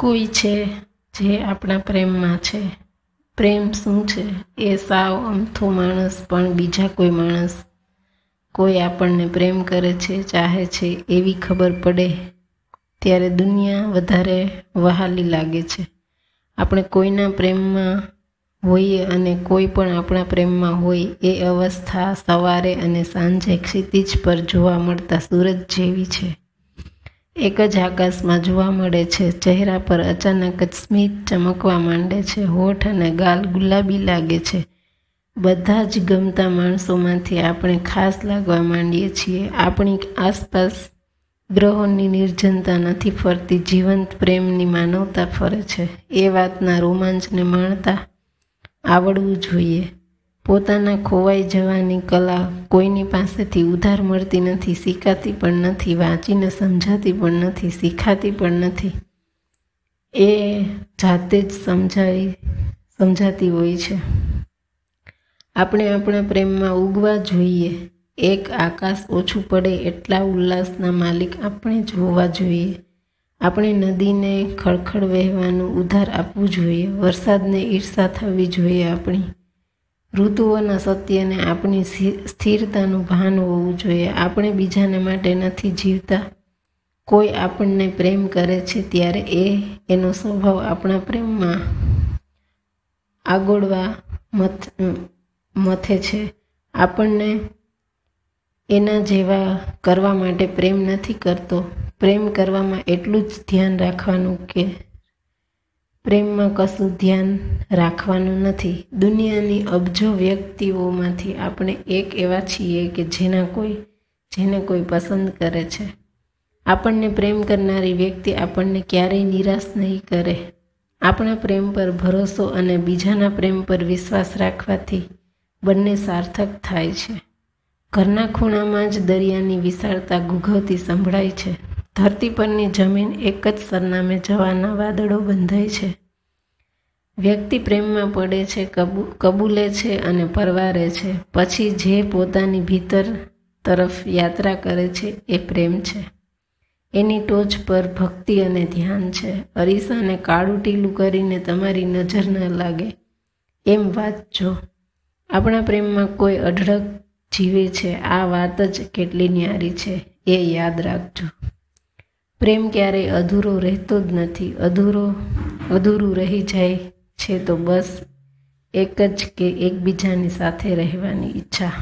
કોઈ છે જે આપણા પ્રેમમાં છે? પ્રેમ શું છે? એ સાવ અમથો માણસ, પણ બીજા કોઈ માણસ કોઈ આપણને પ્રેમ કરે છે, ચાહે છે, એવી ખબર પડે? ત્યારે દુનિયા વધારે વહાલી લાગે છે. આપણે કોઈના પ્રેમમાં હોઈએ અને કોઈ પણ આપણા પ્રેમમાં હોય, એ અવસ્થા સવારે અને સાંજે ક્ષિતિજ પર જોવા મળતા સૂરજ જેવી છે. એક જ આકાશમાં જોવા મળે છે. ચહેરા પર અચાનક જ સ્મિત ચમકવા માંડે છે. હોઠ અને ગાલ ગુલાબી લાગે છે. બધા જ ગમતા માણસોમાંથી આપણે ખાસ લાગવા માંડીએ છીએ. આપણી આસપાસ ગ્રહોની નિર્જનતા નથી ફરતી. જીવંત પ્રેમની માનવતા ફરે છે. એ વાતના રોમાંચને માણતા આવડવું જોઈએ. પોતાના ખોવાઈ જવાની કલા કોઈની પાસેથી ઉધાર મળતી નથી, શીખાતી પણ નથી, વાંચીને સમજાતી પણ નથી, શીખાતી પણ નથી. એ જાતે જ સમજાવી સમજાતી હોય છે. આપણે આપણા પ્રેમમાં ઉગવા જોઈએ. એક આકાશ ઓછું પડે એટલા ઉલ્લાસના માલિક આપણે જ હોવા જોઈએ. આપણે નદીને ખળખળ વહેવાનું ઉધાર આપવું જોઈએ. વરસાદને ઈર્ષા થવી જોઈએ આપણી. ઋતુઓના સત્યને આપણી સ્થિરતાનું ભાન હોવું જોઈએ. આપણે બીજાને માટે નથી જીવતા. કોઈ આપણને પ્રેમ કરે છે ત્યારે એ, એનો સ્વભાવ આપણા પ્રેમમાં આગોળવા મથ મથે છે. આપણને એના જેવા કરવા માટે પ્રેમ નથી કરતો. પ્રેમ કરવામાં એટલું જ ધ્યાન રાખવાનું કે પ્રેમમાં કશું ધ્યાન રાખવાનું નથી. દુનિયાની અબજો વ્યક્તિઓમાંથી આપણે એક એવા છીએ કે જેના કોઈ, જેને કોઈ પસંદ કરે છે. આપણને પ્રેમ કરનારી વ્યક્તિ આપણને ક્યારેય નિરાશ નહીં કરે. આપણા પ્રેમ પર ભરોસો અને બીજાના પ્રેમ પર વિશ્વાસ રાખવાથી બંને સાર્થક થાય છે. ઘરના ખૂણામાં જ દરિયાની વિશાળતા ગુગવતી સંભળાય છે. ધરતી પરની જમીન એક જ સરનામે જવાના વાદળો બંધાય છે. વ્યક્તિ પ્રેમમાં પડે છે કબૂલે છે અને પરવારે છે. પછી જે પોતાની ભીતર તરફ યાત્રા કરે છે એ પ્રેમ છે. એની ટોચ પર ભક્તિ અને ધ્યાન છે. અરીસાને કાળું ટીલું કરીને તમારી નજર ન લાગે. એમ વાંચજો આપણા પ્રેમમાં કોઈ અઢળક જીવે છે. આ વાત જ કેટલી ન્યારી છે. એ યાદ રાખજો. પ્રેમ ક્યારેય અધૂરો રહેતો જ નથી. અધૂરો, અધૂરું રહી જાય છે તો બસ એક જ કે એકબીજાની સાથે રહેવાની ઈચ્છા.